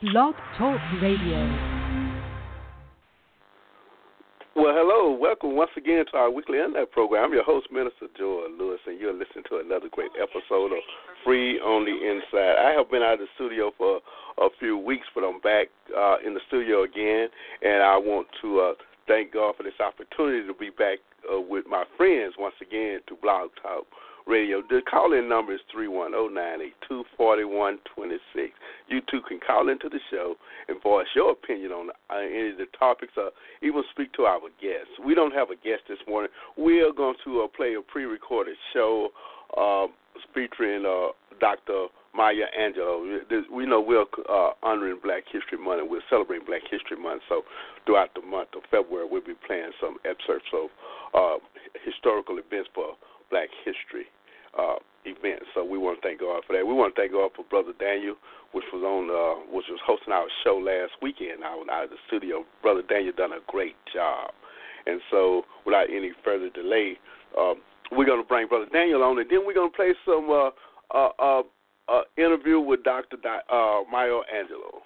Blog Talk Radio. Well, hello. Welcome once again to our weekly internet program. I'm your host, Minister Joel Lewis, and you're listening to another great episode of Free on the Inside. I have been out of the studio for a few weeks, but I'm back uh, in the studio again, and I want to uh, thank God for this opportunity to be back uh, with my friends once again to Blog Talk Radio. The call in number is 310 You too can call into the show and voice your opinion on uh, any of the topics or even speak to our guests. We don't have a guest this morning. We are going to uh, play a pre recorded show uh, featuring uh, Dr. Maya Angelou. We know we're uh, honoring Black History Month and we're celebrating Black History Month. So throughout the month of February, we'll be playing some excerpts of uh, historical events for Black history uh, event. So we want to thank God for that. We want to thank God for Brother Daniel, which was on, uh, which was hosting our show last weekend out, of the studio. Brother Daniel done a great job, and so without any further delay, um, we're going to bring Brother Daniel on, and then we're going to play some uh, uh, uh, uh, interview with Dr. Di- uh, Maya Angelou.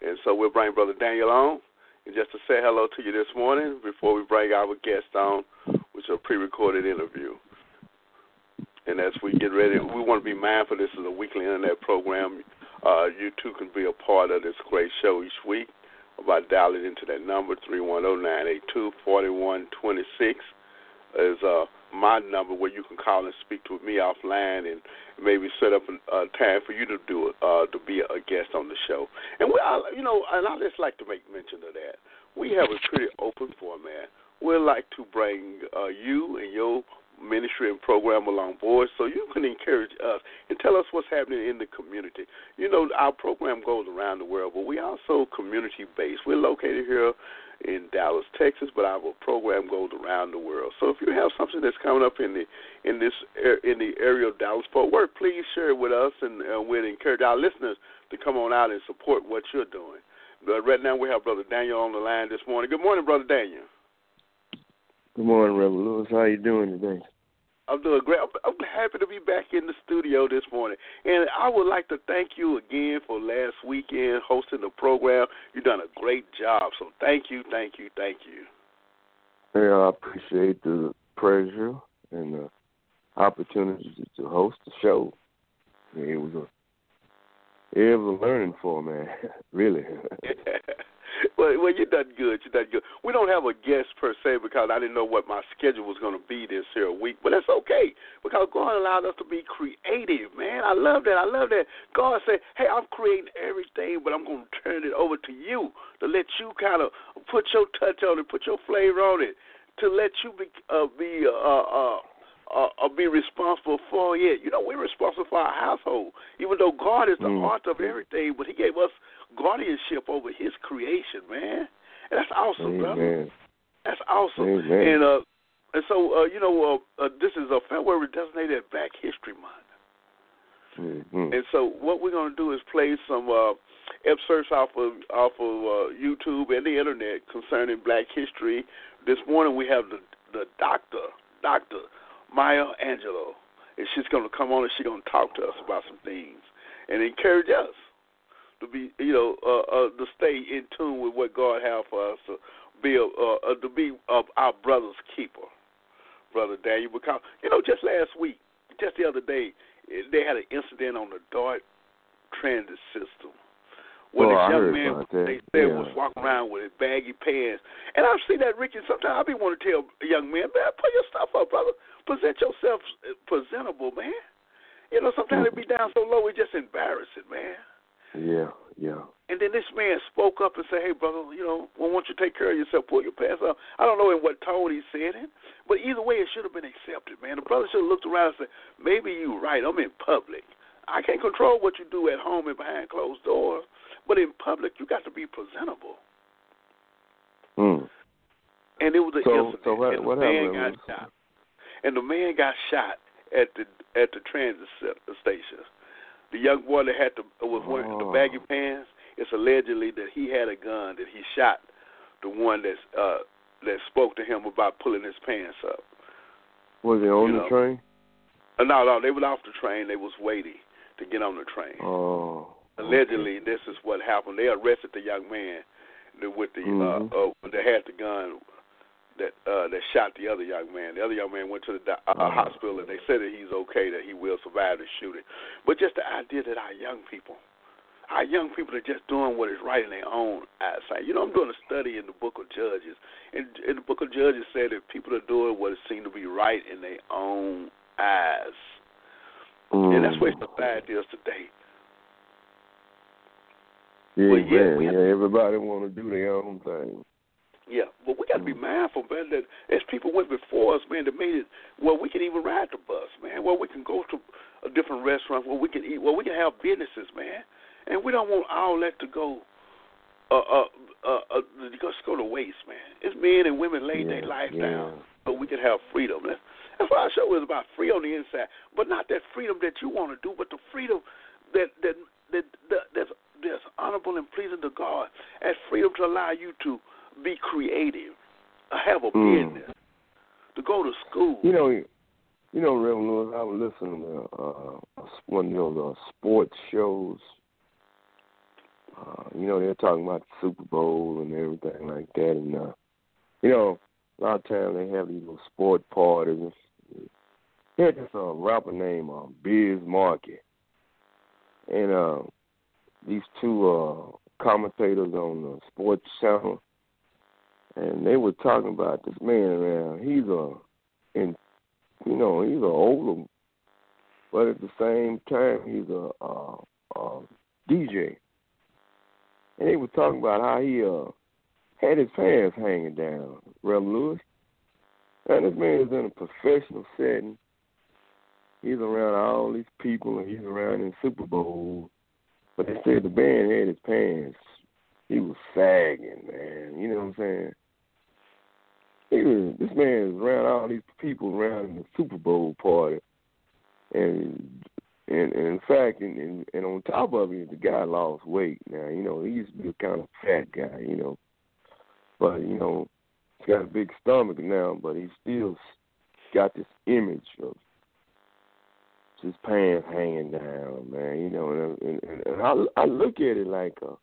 And so we'll bring Brother Daniel on. And just to say hello to you this morning before we bring our guest on, which is a pre recorded interview. And as we get ready, we want to be mindful this is a weekly internet program. Uh, you too can be a part of this great show each week by dialing into that number, 310-982-4126 is uh, my number where you can call and speak to me offline and maybe set up a uh, time for you to do it, uh, to be a guest on the show. And we, I, you know, and I just like to make mention of that. We have a pretty open format. We like to bring uh, you and your ministry and program along board so you can encourage us and tell us what's happening in the community. You know, our program goes around the world, but we are also community based. We're located here in Dallas, Texas, but our program goes around the world. So if you have something that's coming up in the in this in the area of Dallas Fort Worth, please share it with us, and uh, we'd encourage our listeners to come on out and support what you're doing. But right now we have Brother Daniel on the line this morning. Good morning, Brother Daniel. Good morning, Reverend Lewis. How you doing today? I'm doing great. I'm, happy to be back in the studio this morning, and I would like to thank you again for last weekend hosting the program. You've done a great job, so thank you, thank you, thank you. Yeah, I appreciate the pleasure and the opportunity to host the show. It was a it was a learning for man, really. well, well, you done good. You done good. We don't have a guest per se because I didn't know what my schedule was going to be this here week, but that's okay because God allowed us to be creative, man. I love that. I love that. God said, "Hey, I'm creating everything, but I'm going to turn it over to you to let you kind of put your touch on it, put your flavor on it, to let you be uh, be uh, uh, uh, uh, be responsible for it. You know, we're responsible for our household, even though God is the mm. author of everything, but He gave us guardianship over His creation, man. And that's awesome, Amen. brother. That's awesome. Amen. And uh, and so uh, you know, uh, uh, this is a February designated Black History Month. Mm-hmm. And so what we're going to do is play some uh, excerpts off of off of uh, YouTube and the internet concerning Black history. This morning we have the the doctor, Doctor Maya Angelou, and she's going to come on and she's going to talk to us about some things and encourage us to be, you know, uh, uh, to stay in tune with what God has for us to be, a, uh, uh, to be uh, our brother's keeper, brother Daniel. Because you know, just last week, just the other day, they had an incident on the Dart transit system. Where well, this young man they said yeah. was walking around with his baggy pants, and I've seen that Ricky. Sometimes I be want to tell young men, man, put your stuff up, brother. Present yourself presentable, man. You know, sometimes it be down so low, it's just embarrassing, man. Yeah, yeah. And then this man spoke up and said, "Hey, brother, you know, well, why don't you take care of yourself? Pull your pants up." I don't know in what tone he said it, but either way, it should have been accepted, man. The brother should have looked around and said, "Maybe you're right. I'm in public. I can't control what you do at home and behind closed doors, but in public, you got to be presentable. Mm. And it was a So- incident, so what- and the man happened? got shot. And the man got shot at the at the transit station. The young boy that had the was wearing the Oh. baggy pants. It's allegedly that he had a gun that he shot the one that uh that spoke to him about pulling his pants up. Was he on You the know. train? Uh, no, no, they were off the train. They was waiting to get on the train. Oh. Allegedly, this is what happened. They arrested the young man with the Mhm. uh, uh that had the gun that uh that shot the other young man. The other young man went to the uh, Uh-huh. hospital and they said that he's okay, that he will survive the shooting. But just the idea that our young people, our young people are just doing what is right in their own eyesight. You know, I'm doing a study in the Book of Judges, and in the Book of Judges said that people are doing what seems to be right in their own eyes. Mm. And that's where society is today. Yeah, Well, yeah, man. yeah, everybody want to do their own thing. Yeah, but we got to be mindful, man. That as people went before us, man, that made it where we can even ride the bus, man. Where we can go to a different restaurant, where we can eat, where we can have businesses, man. And we don't want all that to go, uh, uh, uh, uh just go to waste, man. It's men and women laying yeah, their life yeah. down so we can have freedom. That's, that's why our show is about free on the inside, but not that freedom that you want to do, but the freedom that that that, that that's that's honorable and pleasing to God, as freedom to allow you to be creative, have a Mm. business, to go to school. You know, you know, Reverend Lewis, I was listening to uh, one of those uh, sports shows. Uh, you know, they're talking about the Super Bowl and everything like that, and uh, you know, a lot of times they have these little sport parties. They had this uh, rapper named uh, Biz Markie, and uh, these two uh, commentators on the sports channel, and they were talking about this man around. He's a in you know, he's an older, but at the same time, he's a uh, uh, DJ. And they were talking about how he uh, had his pants hanging down, Reverend Lewis. And this man is in a professional setting. He's around all these people, and he's around in Super Bowl. But they said the band had his pants. He was sagging, man. You know what I'm saying? Was, this man is around all these people around the Super Bowl party, and and, and in fact, and, and and on top of it, the guy lost weight. Now you know he used to be a kind of fat guy, you know, but you know he's got a big stomach now, but he still got this image of his pants hanging down, man. You know, and and, and, and I I look at it like, uh,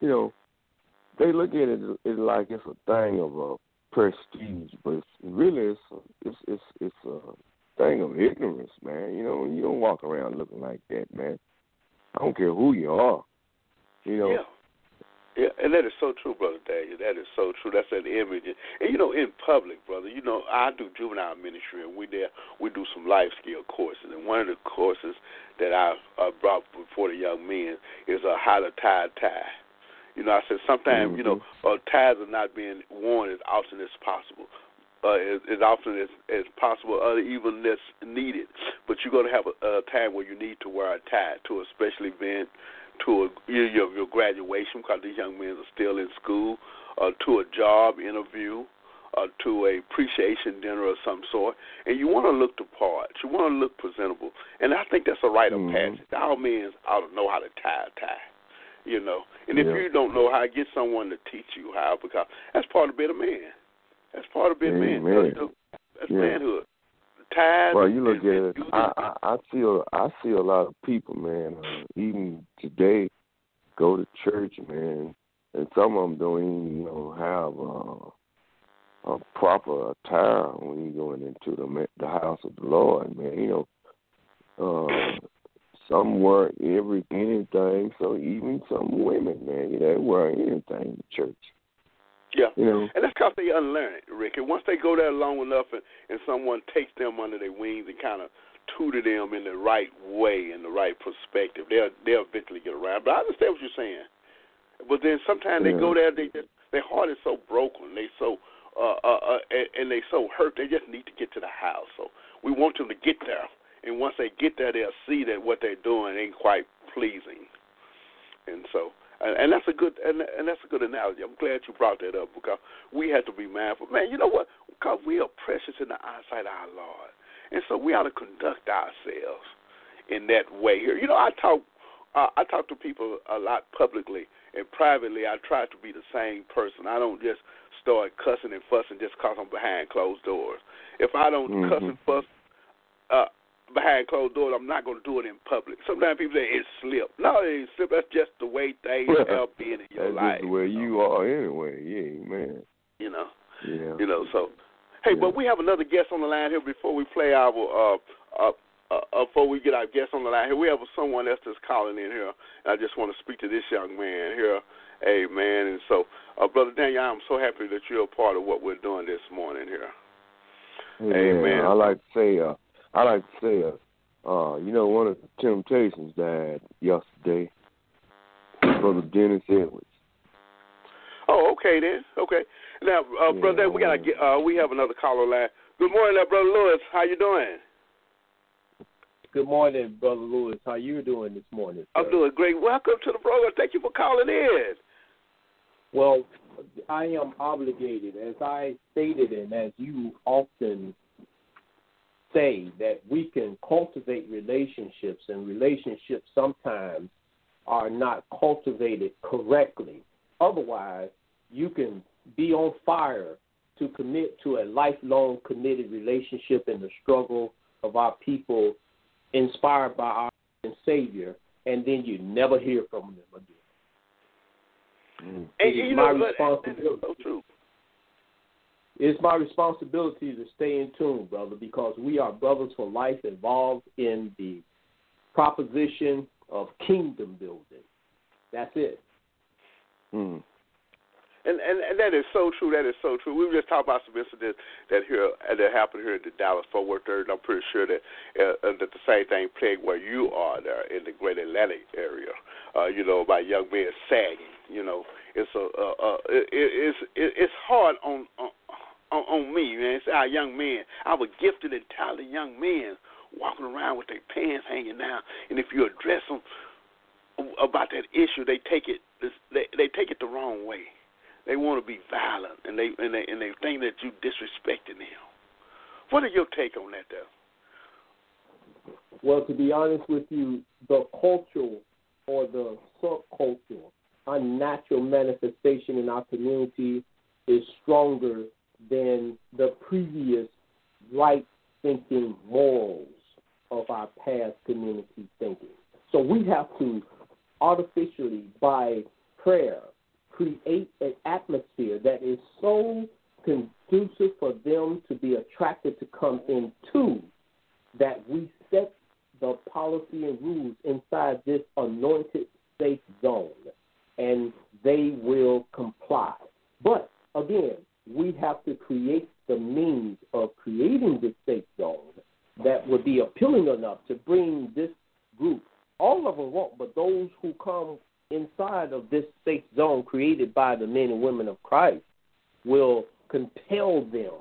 you know, they look at it as like it's a thing of a prestige, but really it's it's it's it's a thing of ignorance, man. You know, you don't walk around looking like that, man. I don't care who you are. You know. Yeah. Yeah, and that is so true, brother Daniel. That is so true. That's that image, and, you know, in public, brother. You know, I do juvenile ministry, and we there we do some life skill courses, and one of the courses that I uh, brought before the young men is uh, how to tie a tie. You know, I said sometimes mm-hmm. you know uh, ties are not being worn as often as possible. Uh, as, as often as as possible, or even less needed. But you're going to have a, a time where you need to wear a tie to a special event, to a, your, your graduation because these young men are still in school, uh, to a job interview, uh, to a appreciation dinner of some sort, and you want to look the part. You want to look presentable, and I think that's a rite of mm-hmm. passage. All men ought to know how to tie a tie. You know, and if yeah. you don't know how, get someone to teach you how because that's part of being a man. That's part of being Amen. man. That's yeah. manhood. Ties. Well, you look at it. I, I I see a I see a lot of people, man. Uh, even today, go to church, man, and some of them don't even you know have uh, a proper attire when you going into the the house of the Lord, man. You know, uh, some wear every anything. So even some women, man, you know, they wear anything to church. Yeah, you know, and that's because they unlearn it, Rick. And once they go there long enough, and, and someone takes them under their wings and kind of tutor them in the right way, in the right perspective, they'll they'll eventually get around. But I understand what you're saying. But then sometimes yeah. they go there, they just their heart is so broken, they so uh, uh, uh, and, and they so hurt, they just need to get to the house. So we want them to get there and once they get there, they'll see that what they're doing ain't quite pleasing. And so, and, and that's a good and, and that's a good analogy. I'm glad you brought that up because we have to be mindful. Man, you know what? Because we are precious in the eyesight of our Lord, and so we ought to conduct ourselves in that way here. You know, I talk uh, I talk to people a lot publicly and privately. I try to be the same person. I don't just start cussing and fussing just cause I'm behind closed doors. If I don't mm-hmm. cuss and fuss uh, behind closed doors, I'm not going to do it in public. Sometimes people say it's slip. No, it ain't slip. That's just the way things are being in your That's life. That's the way you, know? are anyway. Yeah, man. You know. Yeah. You know. So, hey, yeah. but we have another guest on the line here before we play our uh, uh, uh, before we get our guest on the line here, we have someone else that's calling in here. I just want to speak to this young man here. Hey, man. And so, uh, Brother Daniel, I'm so happy that you're a part of what we're doing this morning here. Hey, man. I like to say, uh, I like to say, uh, uh, you know, one of the Temptations died yesterday. Brother Dennis Edwards. Oh, okay then. Okay. Now, uh, yeah, brother, we gotta get. Uh, we have another caller line. Good morning, uh, brother Lewis. How you doing? Good morning, Brother Lewis. How you doing this morning? Sir? I'm doing great. Welcome to the program. Thank you for calling in. Well, I am obligated, as I stated and as you often say, that we can cultivate relationships, and relationships sometimes are not cultivated correctly. Otherwise, you can be on fire to commit to a lifelong committed relationship in the struggle of our people inspired by our Savior, and then you never hear from them again. Mm. It is my know, responsibility. So true. It's my responsibility to stay in tune, brother, because we are brothers for life involved in the proposition of kingdom building. That's it. Mm. And, and and that is so true. That is so true. We were just talking about some incidents that here that happened here in the Dallas Fort Worth area. I'm pretty sure that uh, that the same thing plagued where you are there in the Greater Atlanta area. Uh, you know, about young men sagging. You know, it's a uh, uh, it, it's it, it's hard on, on on me, man. It's our young men, our gifted and talented young men walking around with their pants hanging down, and if you address them about that issue, they take it they they take it the wrong way. They want to be violent, and they and they and they think that you disrespecting them. What are your take on that, though? Well, to be honest with you, the cultural or the subcultural unnatural manifestation in our community is stronger than the previous right thinking morals of our past community thinking. So we have to artificially, by prayer, create an atmosphere that is so conducive for them to be attracted to come into that we set the policy and rules inside this anointed safe zone and they will comply. But again, we have to create the means of creating this safe zone that would be appealing enough to bring this group. All of them won't, but those who come inside of this safe zone created by the men and women of Christ will compel them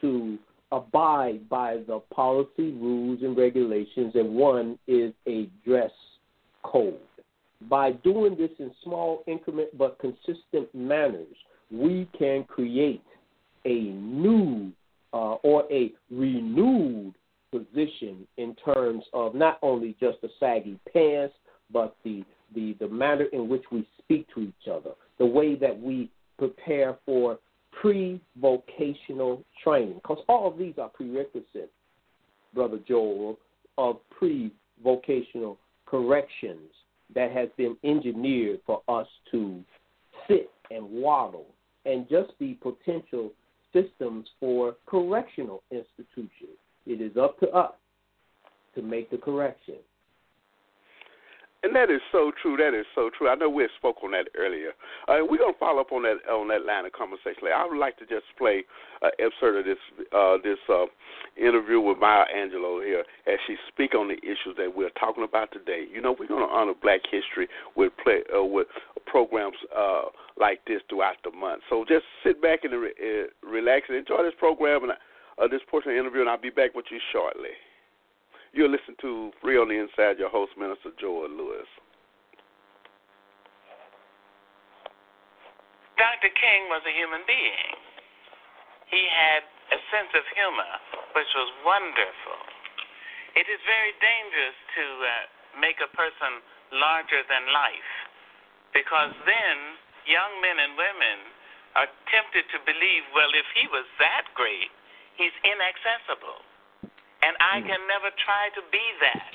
to abide by the policy, rules, and regulations, and one is a dress code. By doing this in small increment but consistent manners, we can create a new uh, or a renewed position in terms of not only just the saggy pants, but the the, the manner in which we speak to each other, the way that we prepare for pre vocational training, because all of these are prerequisites, Brother Joel, of pre vocational corrections that has been engineered for us to sit and waddle and just be potential systems for correctional institutions. It is up to us to make the correction. And that is so true. That is so true. I know we spoke on that earlier. Uh, we're gonna follow up on that on that line of conversation. Later. I would like to just play an uh, excerpt of this uh, this uh, interview with Maya Angelou here as she speak on the issues that we're talking about today. You know, we're gonna honor Black History with play uh, with programs uh, like this throughout the month. So just sit back and re- relax and enjoy this program and this portion of the interview, and I'll be back with you shortly. You're listening to Free on the Inside, your host, Minister Joel Lewis. Dr. King was a human being. He had a sense of humor, which was wonderful. It is very dangerous to uh, make a person larger than life because then young men and women are tempted to believe, well, if he was that great, he's inaccessible. And I hmm. can never try to be that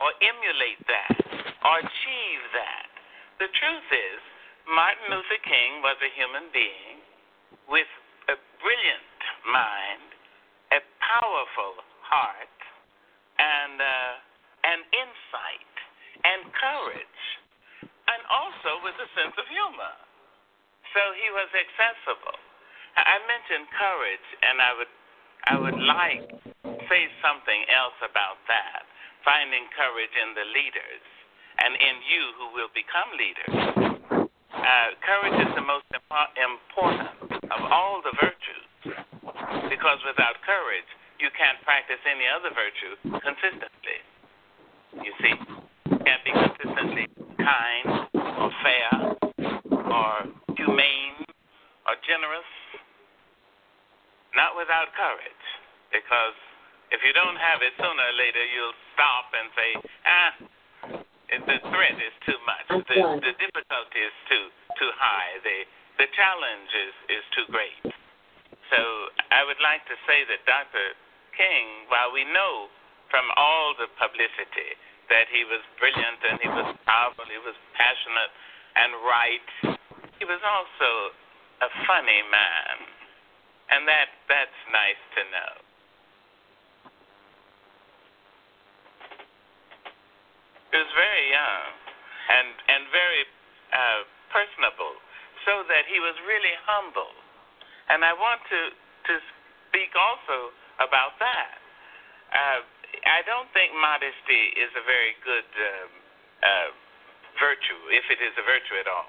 or emulate that or achieve that. The truth is, Martin Luther King was a human being with a brilliant mind, a powerful heart, and uh, and insight and courage, and also with a sense of humor. So he was accessible. I mentioned courage, and I would I would like say something else about that. Finding courage in the leaders and in you who will become leaders. Uh, courage is the most impo- important of all the virtues because without courage, you can't practice any other virtue consistently. You see, you can't be consistently kind or fair or humane or generous. Not without courage, because if you don't have it, sooner or later you'll stop and say, ah, the threat is too much. The, the difficulty is too too high. The the challenge is, is too great. So I would like to say that Dr. King, while we know from all the publicity that he was brilliant and he was powerful, he was passionate and right, he was also a funny man. And that that's nice to know. He was very young and and very uh, personable, so that he was really humble. And I want to to speak also about that. Uh, I don't think modesty is a very good uh, uh, virtue, if it is a virtue at all.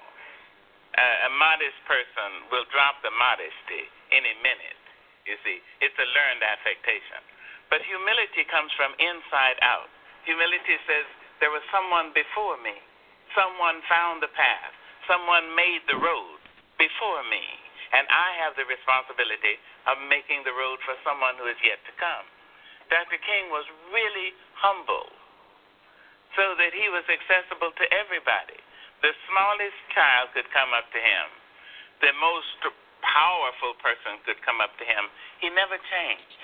Uh, a modest person will drop the modesty any minute. You see, it's a learned affectation. But humility comes from inside out. Humility says, there was someone before me. Someone found the path. Someone made the road before me. And I have the responsibility of making the road for someone who is yet to come. Dr. King was really humble so that he was accessible to everybody. The smallest child could come up to him. The most powerful person could come up to him. He never changed.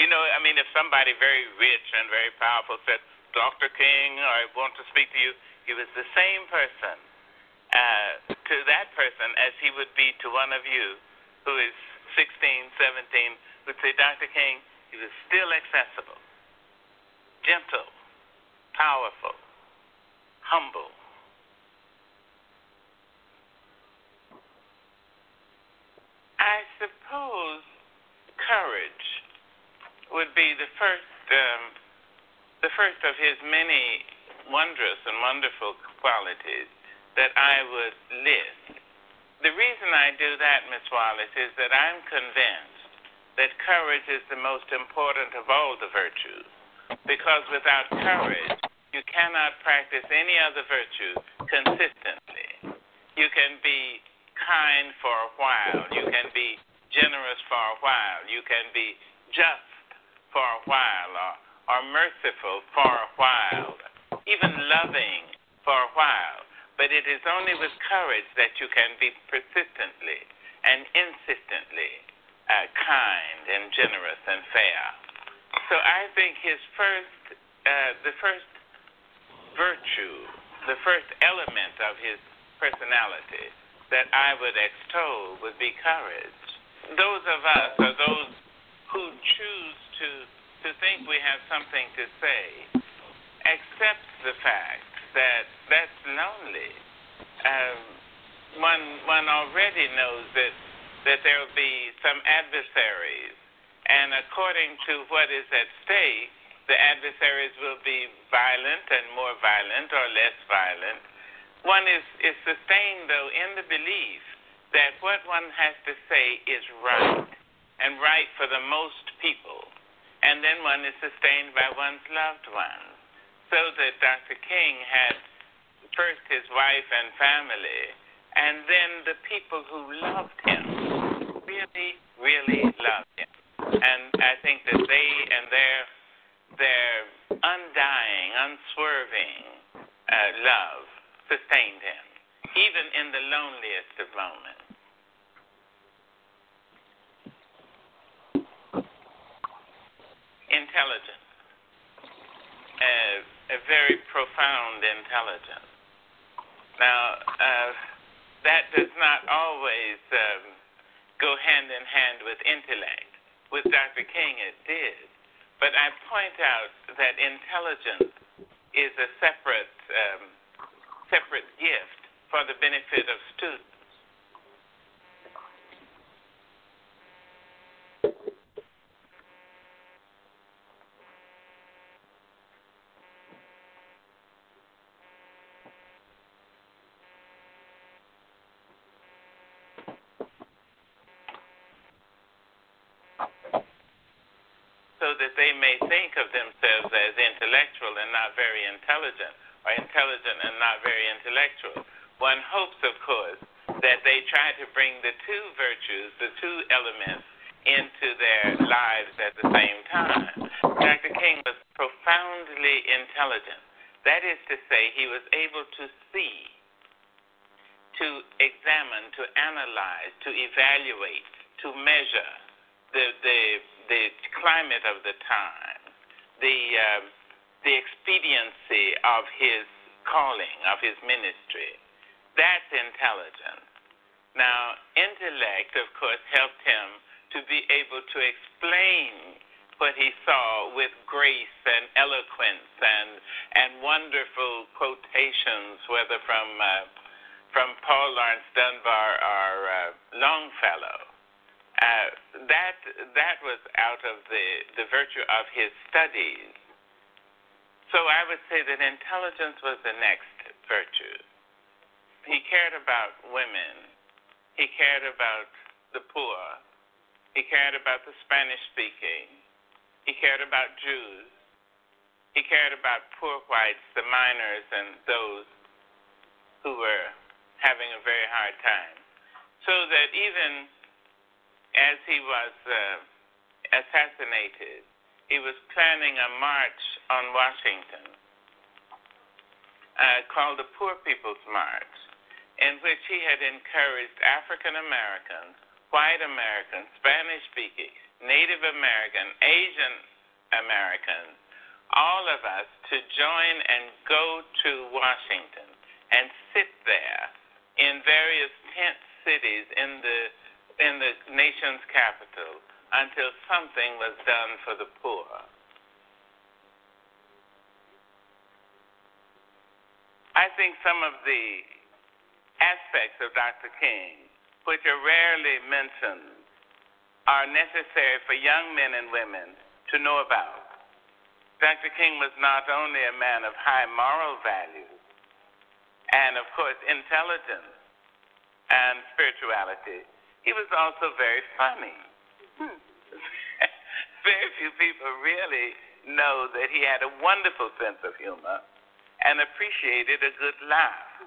You know, I mean, if somebody very rich and very powerful said, Dr. King, I want to speak to you. He was the same person uh, to that person as he would be to one of you who is 16, 17, would say, Dr. King, he was still accessible, gentle, powerful, humble. I suppose courage would be the first um, the first of his many wondrous and wonderful qualities that I would list. The reason I do that, Miss Wallace, is that I'm convinced that courage is the most important of all the virtues. Because without courage, you cannot practice any other virtue consistently. You can be kind for a while, you can be generous for a while, you can be just for a while, or are merciful for a while, even loving for a while. But it is only with courage that you can be persistently and insistently uh, kind and generous and fair. So I think his first, uh, the first virtue, the first element of his personality that I would extol would be courage. Those of us, or those who choose to to think we have something to say accepts the fact that that's lonely. Um, one one already knows that that there will be some adversaries, and according to what is at stake, the adversaries will be violent and more violent or less violent. One is, is sustained, though, in the belief that what one has to say is right and right for the most people and then one is sustained by one's loved ones. So that Dr. King had first his wife and family, and then the people who loved him, really, really loved him. And I think that they and their their undying, unswerving uh, love sustained him, even in the loneliest of moments. Intelligence, very profound intelligence. Now, uh, that does not always um, go hand in hand with intellect. With Dr. King, it did. But I point out that intelligence is a separate um, separate gift for the benefit of students. so that they may think of themselves as intellectual and not very intelligent, or intelligent and not very intellectual. One hopes, of course, that they try to bring the two virtues, the two elements, into their lives at the same time. Dr. King was profoundly intelligent. That is to say, he was able to see, to examine, to analyze, to evaluate, to measure climate of the time, the uh, the expediency of his calling, of his ministry. That's intelligence. Now, intellect, of course, helped him to be able to explain what he saw with grace and eloquence and and wonderful quotations, whether from uh, from Paul Laurence Dunbar or uh, Longfellow. Uh, that was out of the the virtue of his studies. So I would say that intelligence was the next virtue. He cared about women. He cared about the poor. He cared about the Spanish speaking. He cared about Jews. He cared about poor whites, the miners, and those who were having a very hard time. So that even as he was uh, assassinated, he was planning a march on Washington uh, called the Poor People's March, in which he had encouraged African Americans, white Americans, Spanish speaking, Native American, Asian Americans, all of us to join and go to Washington and sit there in various tent cities in the in the nation's capital until something was done for the poor. I think some of the aspects of Dr. King, which are rarely mentioned, are necessary for young men and women to know about. Dr. King was not only a man of high moral values and, of course, intelligence and spirituality, he was also very funny. Hmm. very few people really know that he had a wonderful sense of humor and appreciated a good laugh.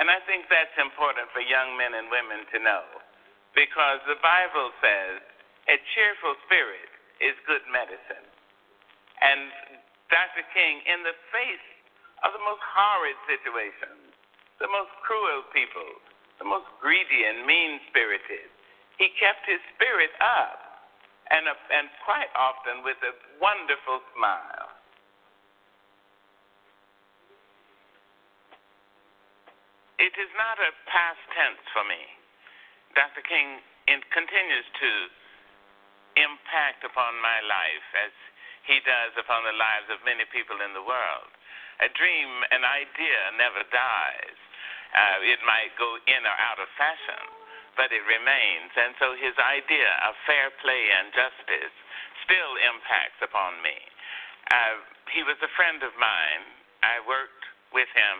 And I think that's important for young men and women to know because the Bible says a cheerful spirit is good medicine. And Dr. King, in the face of the most horrid situations, the most cruel people, the most greedy and mean spirited. He kept his spirit up, and, and quite often with a wonderful smile. It is not a past tense for me. Dr. King in, continues to impact upon my life as he does upon the lives of many people in the world. A dream, an idea never dies. Uh, it might go in or out of fashion, but it remains. And so his idea of fair play and justice still impacts upon me. Uh, he was a friend of mine. I worked with him,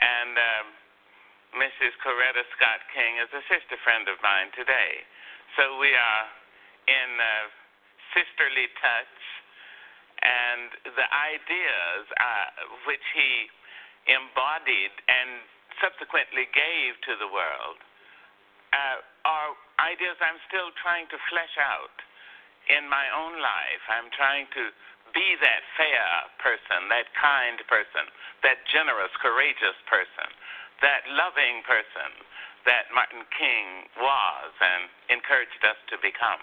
and um, Mrs. Coretta Scott King is a sister friend of mine today. So we are in uh, sisterly touch, and the ideas uh, which he embodied and subsequently gave to the world uh, are ideas I'm still trying to flesh out in my own life. I'm trying to be that fair person, that kind person, that generous, courageous person, that loving person that Martin King was and encouraged us to become.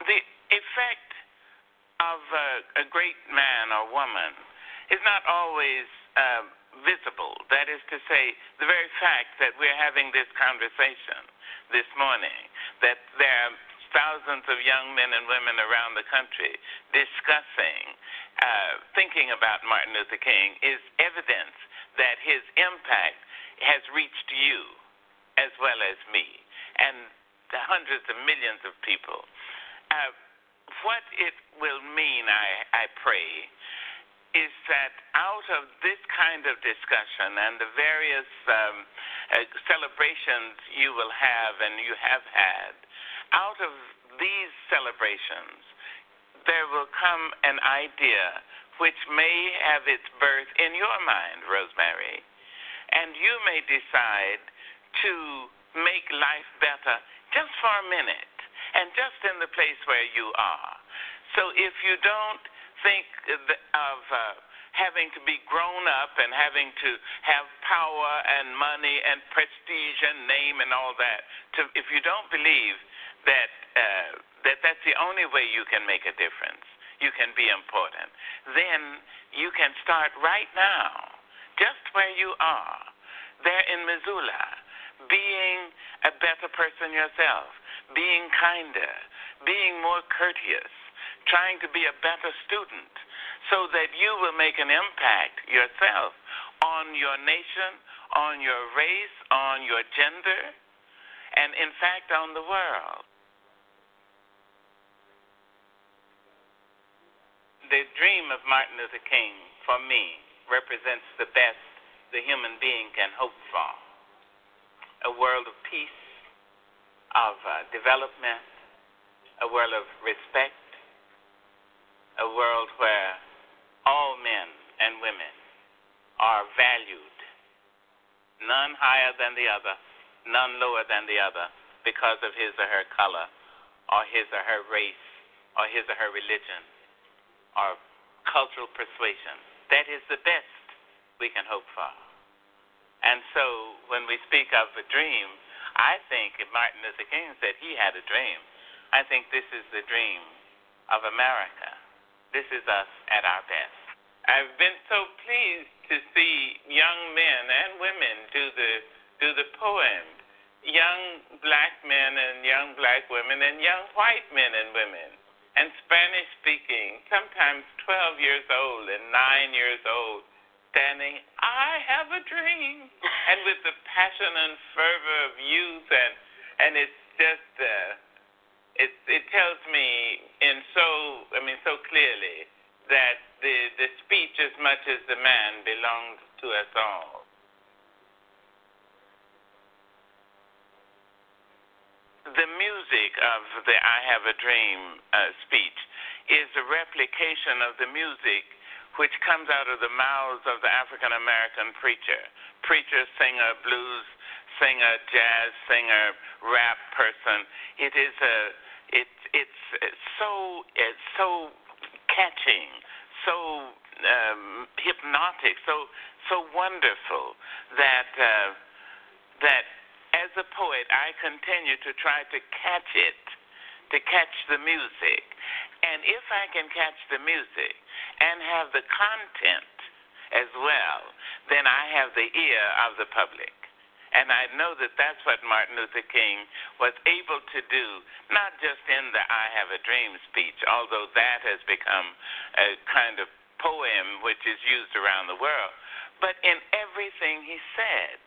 The effect of a, a great man or woman is not always uh, visible. That is to say, the very fact that we're having this conversation this morning, that there are thousands of young men and women around the country discussing, uh, thinking about Martin Luther King, is evidence that his impact has reached you as well as me and the hundreds of millions of people. Uh, what it will mean, I, I pray, is that out of this kind of discussion and the various um, uh, celebrations you will have and you have had, out of these celebrations, there will come an idea which may have its birth in your mind, Rosemary, and you may decide to make life better just for a minute and just in the place where you are. So if you don't think of uh, having to be grown up and having to have power and money and prestige and name and all that. To, if you don't believe that uh, that that's the only way you can make a difference, you can be important, then you can start right now, just where you are, there in Missoula, being a better person yourself, being kinder, being more courteous trying to be a better student so that you will make an impact yourself on your nation, on your race, on your gender, and in fact on the world. The dream of Martin Luther King, for me, represents the best the human being can hope for a world of peace, of uh, development, a world of respect a world where all men and women are valued, none higher than the other, none lower than the other, because of his or her color, or his or her race, or his or her religion, or cultural persuasion. That is the best we can hope for. And so when we speak of a dream, I think Martin Luther King said he had a dream, I think this is the dream of America. This is us at our best. I've been so pleased to see young men and women do the do the poem. Young black men and young black women and young white men and women and Spanish speaking, sometimes 12 years old and 9 years old, standing, I have a dream. and with the passion and fervor of youth and and it's just uh, it it tells me in so I mean so clearly that the the speech as much as the man belongs to us all. The music of the I Have a Dream uh, speech is a replication of the music which comes out of the mouths of the African American preacher, preacher, singer, blues singer, jazz singer, rap person. It is a it it's, it's so it's so catching, so um, hypnotic, so so wonderful that uh, that as a poet I continue to try to catch it, to catch the music, and if I can catch the music and have the content as well, then I have the ear of the public. And I know that that's what Martin Luther King was able to do, not just in the I Have a Dream speech, although that has become a kind of poem which is used around the world, but in everything he said.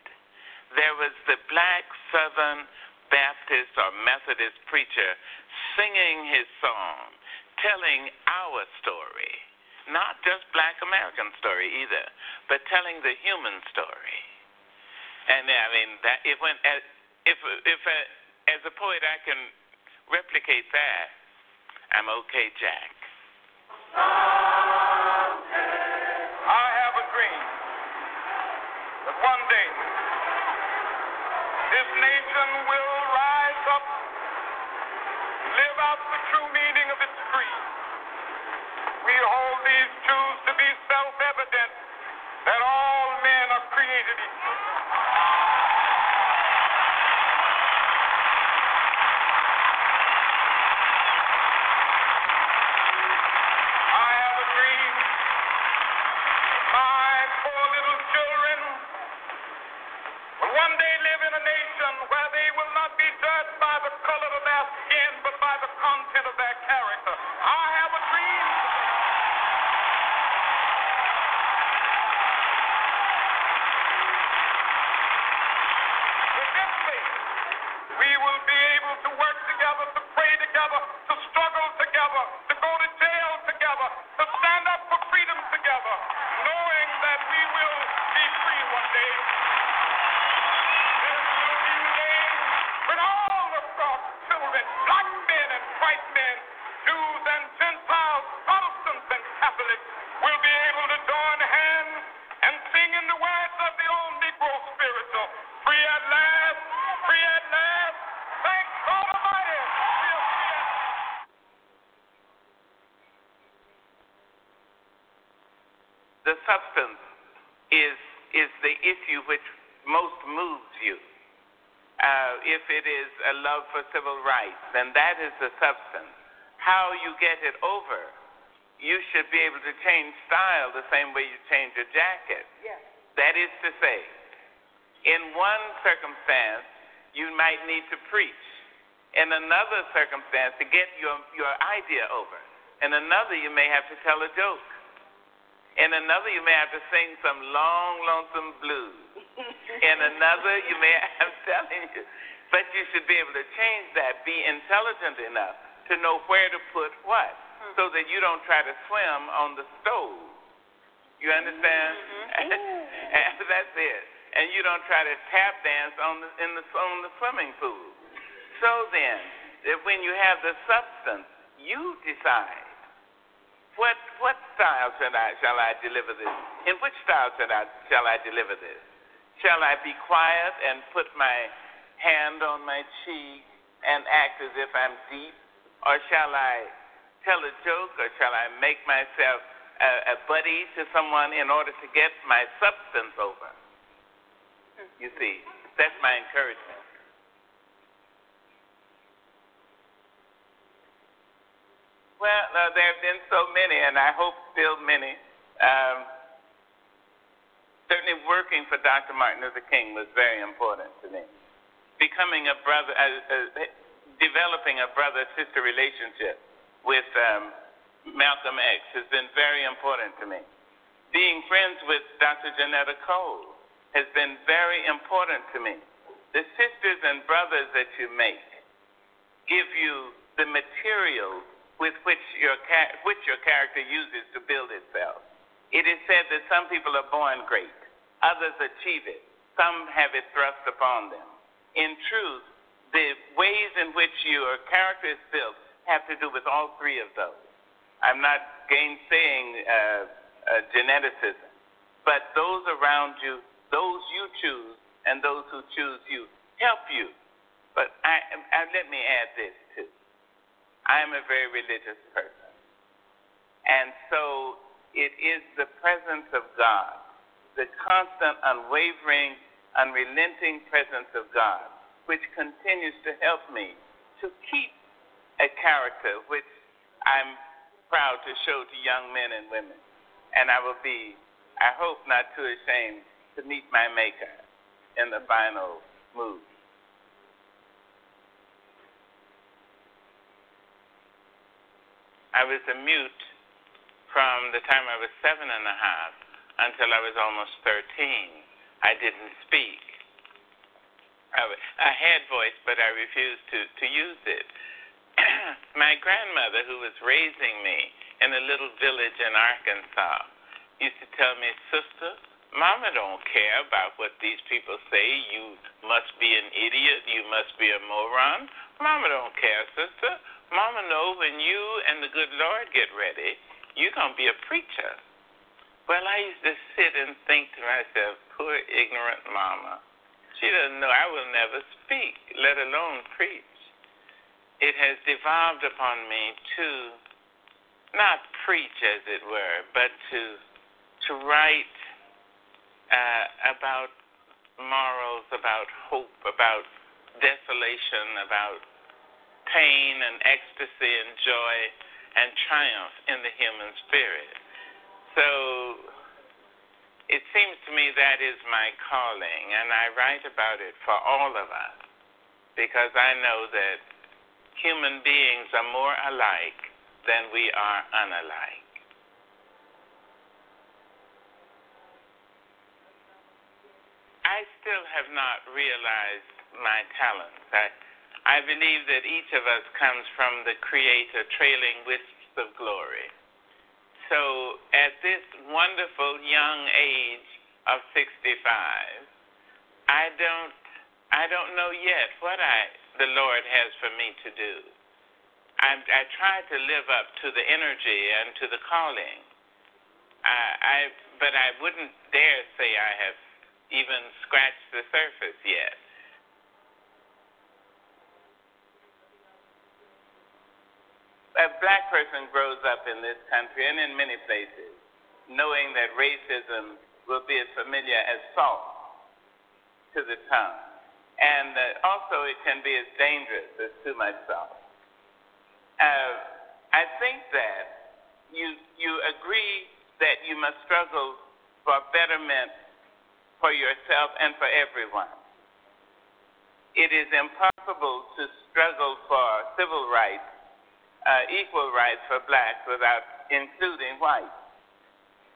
There was the black Southern Baptist or Methodist preacher singing his song, telling our story, not just black American story either, but telling the human story. And I mean that went as if if a, as a poet I can replicate that, I'm okay, Jack. I have a dream that one day of its creed. We hold these truths to be self evident that all men are created equal. That is the substance. How you get it over, you should be able to change style the same way you change a jacket. Yes. That is to say, in one circumstance, you might need to preach. In another circumstance, to get your, your idea over. In another, you may have to tell a joke. In another, you may have to sing some long, lonesome blues. In another, you may, I'm telling you, but you should be able to change that, be intelligent enough to know where to put what, hmm. so that you don't try to swim on the stove. You understand? Mm-hmm. and that's it. And you don't try to tap dance on the, in the on the swimming pool. So then, if when you have the substance, you decide what what style shall I shall I deliver this? In which style shall I shall I deliver this? Shall I be quiet and put my hand on my cheek and act as if I'm deep, or shall I tell a joke, or shall I make myself a, a buddy to someone in order to get my substance over? You see, that's my encouragement. Well, uh, there have been so many, and I hope still many. Um, certainly, working for Dr. Martin Luther King was very important to me. Becoming a brother, developing a brother-sister relationship with um, Malcolm X has been very important to me. Being friends with Dr. Johnnetta Cole has been very important to me. The sisters and brothers that you make give you the material with which your which your character uses to build itself. It is said that some people are born great, others achieve it, some have it thrust upon them. In truth, the ways in which your character is built have to do with all three of those. I'm not gainsaying uh, uh, geneticism, but those around you, those you choose, and those who choose you help you. But I, I, let me add this too. I'm a very religious person. And so it is the presence of God, the constant, unwavering, unrelenting presence of God, which continues to help me to keep a character which I'm proud to show to young men and women. And I will be, I hope, not too ashamed to meet my Maker in the final move. I was a mute from the time I was seven and a half until I was almost 13. I didn't speak. I, I had voice, but I refused to, to use it. My grandmother, who was raising me in a little village in Arkansas, used to tell me, Sister, Mama don't care about what these people say. You must be an idiot. You must be a moron. Mama don't care, sister. Mama know when you and the good Lord get ready, you're going to be a preacher. Well, I used to sit and think to myself, poor ignorant mama. She doesn't know I will never speak, let alone preach. It has devolved upon me to not preach, as it were, but to to write uh, about morals, about hope, about desolation, about pain and ecstasy and joy and triumph in the human spirit. So it seems to me that is my calling, and I write about it for all of us because I know that human beings are more alike than we are unalike. I still have not realized my talents. I, I believe that each of us comes from the Creator trailing wisps of glory. So at this wonderful young age of 65, I don't I don't know yet what I the Lord has for me to do. I, I try to live up to the energy and to the calling. I, I but I wouldn't dare say I have even scratched the surface yet. A black person grows up in this country and in many places knowing that racism will be as familiar as salt to the tongue. And uh, also, it can be as dangerous as too much salt. Uh, I think that you, you agree that you must struggle for betterment for yourself and for everyone. It is impossible to struggle for civil rights, uh, equal rights for blacks without including whites.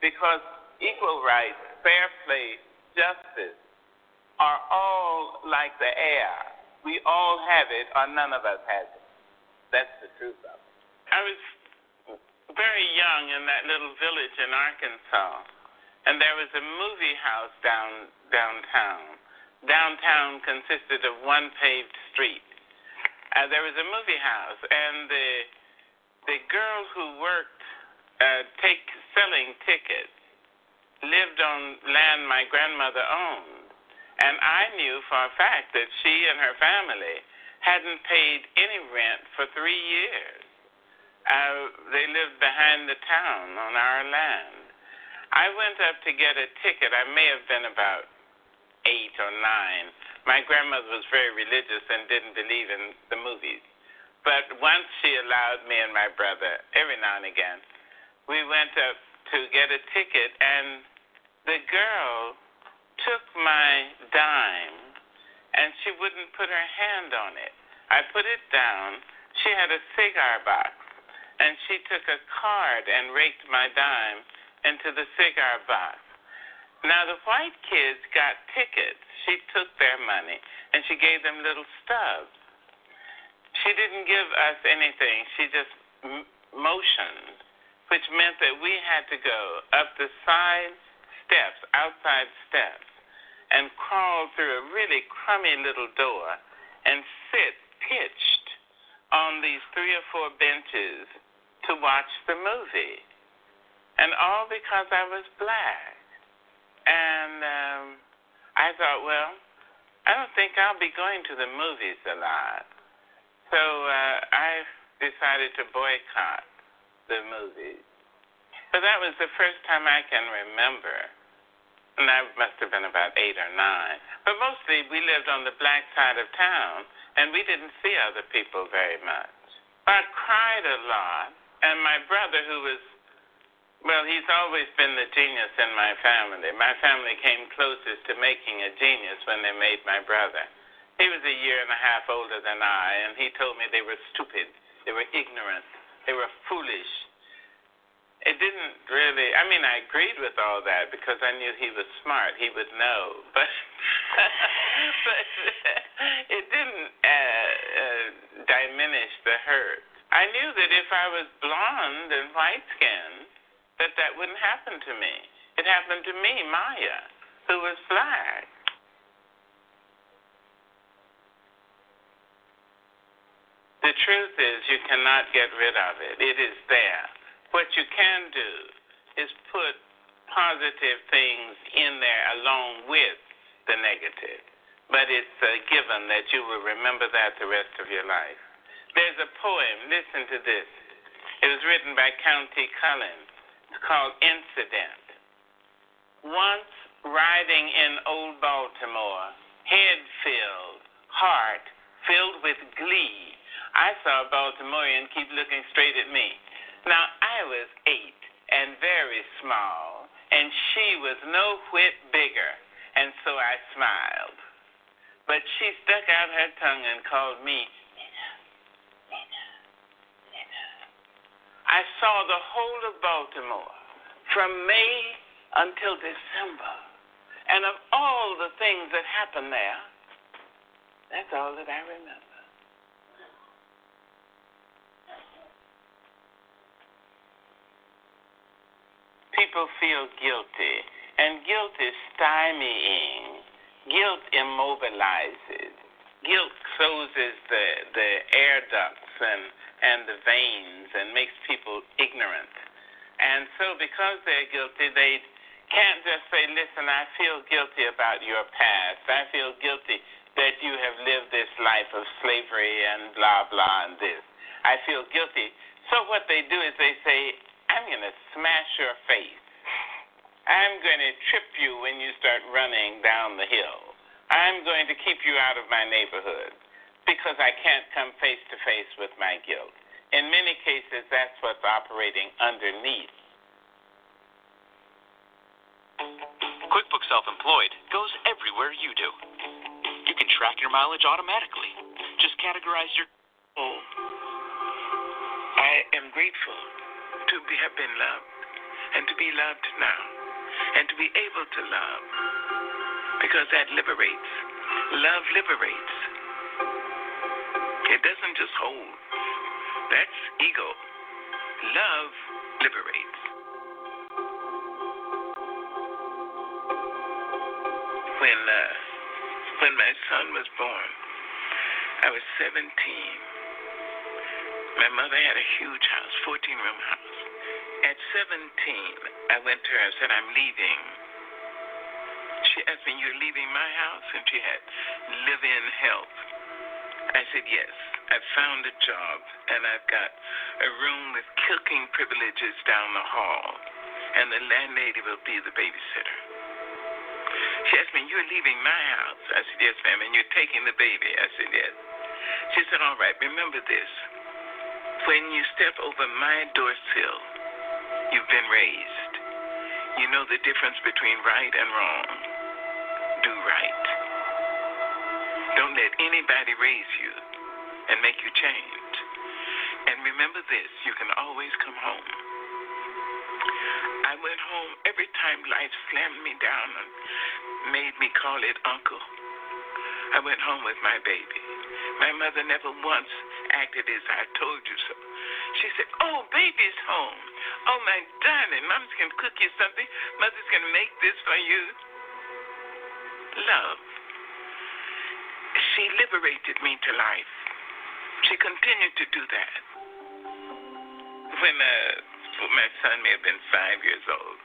Because equal rights, fair play, justice are all like the air. We all have it, or none of us has it. That's the truth of it. I was very young in that little village in Arkansas and there was a movie house down downtown. Downtown consisted of one paved street. Uh, there was a movie house, and the the girl who worked uh, take selling tickets lived on land my grandmother owned, and I knew for a fact that she and her family hadn't paid any rent for three years. Uh, they lived behind the town on our land. I went up to get a ticket. I may have been about eight or nine. My grandmother was very religious and didn't believe in the movies. But once she allowed me and my brother, every now and again, we went up to get a ticket, and the girl took my dime and she wouldn't put her hand on it. I put it down. She had a cigar box, and she took a card and raked my dime into the cigar box. Now, the white kids got tickets. She took their money and she gave them little stubs. She didn't give us anything. She just motioned, which meant that we had to go up the side steps, outside steps, and crawl through a really crummy little door and sit pitched on these three or four benches to watch the movie and all because I was black. And um, I thought, well, I don't think I'll be going to the movies a lot. So uh, I decided to boycott the movies. But that was the first time I can remember. And I must have been about eight or nine. But mostly we lived on the black side of town, and we didn't see other people very much. I cried a lot, and my brother, who was well, he's always been the genius in my family. My family came closest to making a genius when they made my brother. He was a year and a half older than I, and he told me they were stupid, they were ignorant, they were foolish. It didn't really, I mean, I agreed with all that because I knew he was smart, he would know, but, but it didn't uh, uh, diminish the hurt. I knew that if I was blonde and white skinned, that that wouldn't happen to me. It happened to me, Maya, who was black. The truth is, you cannot get rid of it. It is there. What you can do is put positive things in there along with the negative. But it's a given that you will remember that the rest of your life. There's a poem, listen to this. It was written by Countee Cullen. It's called Incident. Once riding in old Baltimore, head filled, heart filled with glee, I saw Baltimorean keep looking straight at me. Now, I was eight and very small, and she was no whit bigger, and so I smiled. But she stuck out her tongue and called me. I saw the whole of Baltimore from May until December. And of all the things that happened there, that's all that I remember. People feel guilty, and guilt is stymieing. Guilt immobilizes. Guilt closes the, the air ducts and, and the veins and makes people ignorant. And so, because they're guilty, they can't just say, Listen, I feel guilty about your past. I feel guilty that you have lived this life of slavery and blah, blah, and this. I feel guilty. So, what they do is they say, I'm going to smash your face. I'm going to trip you when you start running down the hill. I'm going to keep you out of my neighborhood because I can't come face to face with my guilt. In many cases, that's what's operating underneath. QuickBooks Self Employed goes everywhere you do. You can track your mileage automatically. Just categorize your. Oh, I am grateful to be, have been loved and to be loved now and to be able to love because that liberates. Love liberates. It doesn't just hold. That's ego. Love liberates. When uh, when my son was born, I was 17. My mother had a huge house, 14 room house. At 17, I went to her and said, I'm leaving. She asked me, You're leaving my house? And she had live in help. I said, Yes. I've found a job, and I've got a room with cooking privileges down the hall, and the landlady will be the babysitter. She asked me, You're leaving my house? I said, Yes, ma'am. And you're taking the baby? I said, Yes. She said, All right, remember this. When you step over my door sill, you've been raised. You know the difference between right and wrong. Do right. Don't let anybody raise you and make you change. And remember this you can always come home. I went home every time life slammed me down and made me call it uncle. I went home with my baby. My mother never once acted as I told you so. She said, Oh, baby's home. Oh, my darling, mom's going to cook you something. Mother's going to make this for you. Love. She liberated me to life. She continued to do that. When uh, my son may have been five years old,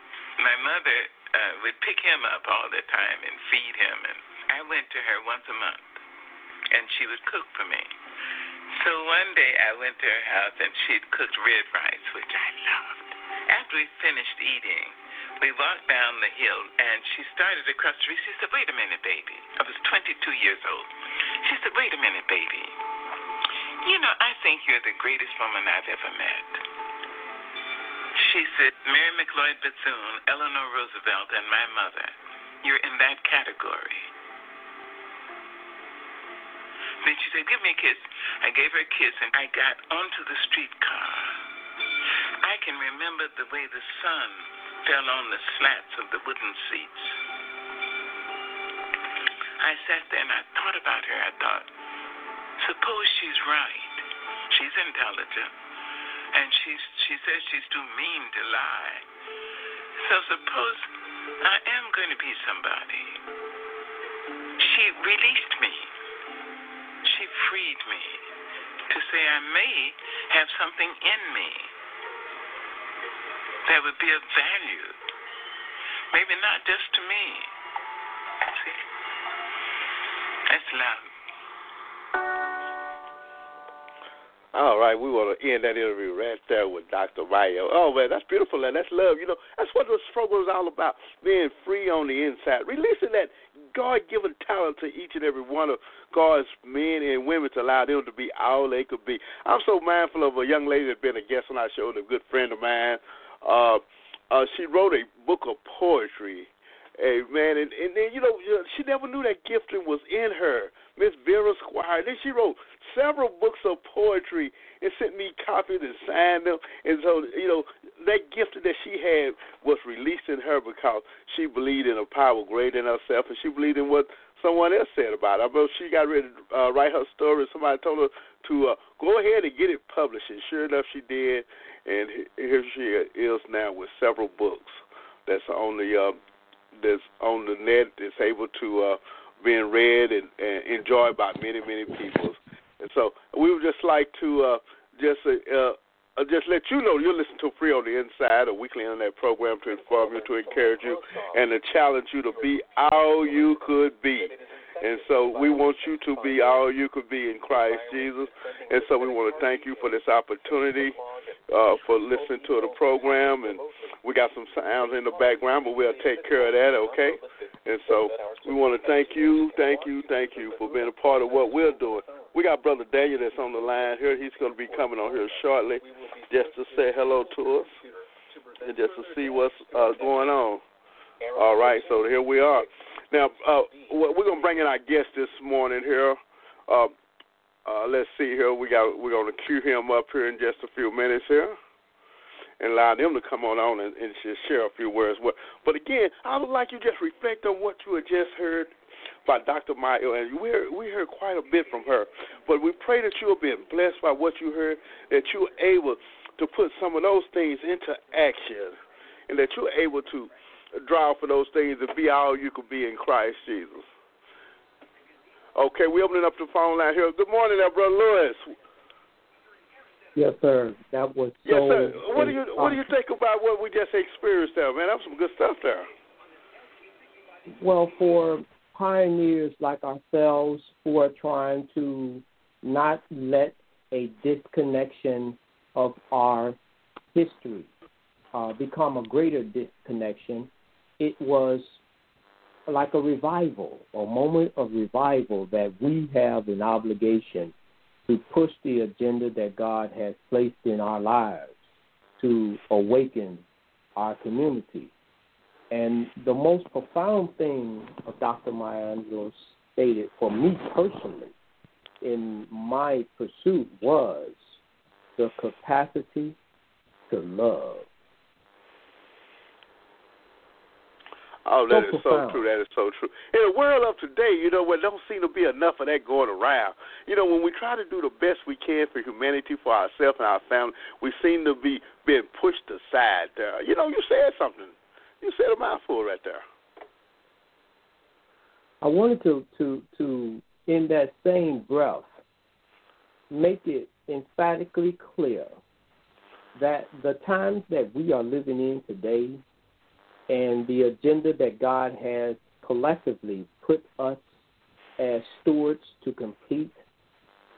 my mother uh, would pick him up all the time and feed him. And I went to her once a month, and she would cook for me. So one day I went to her house and she'd cooked red rice, which I loved. After we finished eating, we walked down the hill and she started across the street. She said, Wait a minute, baby. I was 22 years old. She said, Wait a minute, baby. You know, I think you're the greatest woman I've ever met. She said, Mary McLeod Bethune, Eleanor Roosevelt, and my mother, you're in that category. Then she said, Give me a kiss. I gave her a kiss and I got onto the streetcar. I can remember the way the sun fell on the slats of the wooden seats. I sat there and I thought about her. I thought, suppose she's right. She's intelligent. And she's, she says she's too mean to lie. So suppose I am going to be somebody. She released me. Freed me to say I may have something in me that would be of value. Maybe not just to me. See? That's love. All right, we want to end that interview right there with Dr. Mayo. Oh man, that's beautiful, and that's love. You know, that's what this program is all about: being free on the inside, releasing that God-given talent to each and every one of God's men and women to allow them to be all they could be. I'm so mindful of a young lady that's been a guest on our show, a good friend of mine. Uh, uh, she wrote a book of poetry. Man, and, and then you know she never knew that gifting was in her, Miss Vera Squire. Then she wrote several books of poetry and sent me copies and signed them. And so you know that gift that she had was released in her because she believed in a power greater than herself, and she believed in what someone else said about her. But she got ready to uh, write her story. Somebody told her to uh, go ahead and get it published, and sure enough, she did. And here she is now with several books that's on the uh, that's on the net that's able to uh, being read and, and enjoyed by many many people. And so we would just like to uh, just uh, uh, just let you know you're listening to Free on the Inside, a weekly internet program to inform you, to encourage you, and to challenge you to be all you could be. And so we want you to be all you could be in Christ Jesus. And so we want to thank you for this opportunity, uh, for listening to the program. And we got some sounds in the background, but we'll take care of that, okay? And so we want to thank you, thank you, thank you for being a part of what we're doing. We got Brother Daniel that's on the line here. He's going to be coming on here shortly just to say hello to us and just to see what's uh, going on. All right, so here we are. Now, uh, we're going to bring in our guest this morning here. Uh, uh, let's see here. We got we're going to cue him up here in just a few minutes here and allow them to come on on and, and just share a few words. But again, I would like you just reflect on what you had just heard by Dr. Mayo, and we heard, we heard quite a bit from her. But we pray that you will be blessed by what you heard, that you're able to put some of those things into action, and that you're able to draw for those things and be all you could be in Christ Jesus. Okay, we're opening up the phone line here. Good morning, there, Brother Lewis. Yes, sir. That was so. Yes, sir. What do you What do you think about what we just experienced there, man? That was some good stuff there. Well, for pioneers like ourselves who are trying to not let a disconnection of our history uh, become a greater disconnection, it was like a revival, a moment of revival that we have an obligation to push the agenda that God has placed in our lives to awaken our community. And the most profound thing of Dr. Maya Angelou stated for me personally in my pursuit was the capacity to love. Oh, that so is profound. so true. That is so true. In the world of today, you know, where don't seem to be enough of that going around. You know, when we try to do the best we can for humanity, for ourselves and our family, we seem to be being pushed aside. There, you know, you said something. You said a mouthful right there. I wanted to to to in that same breath make it emphatically clear that the times that we are living in today and the agenda that God has collectively put us as stewards to complete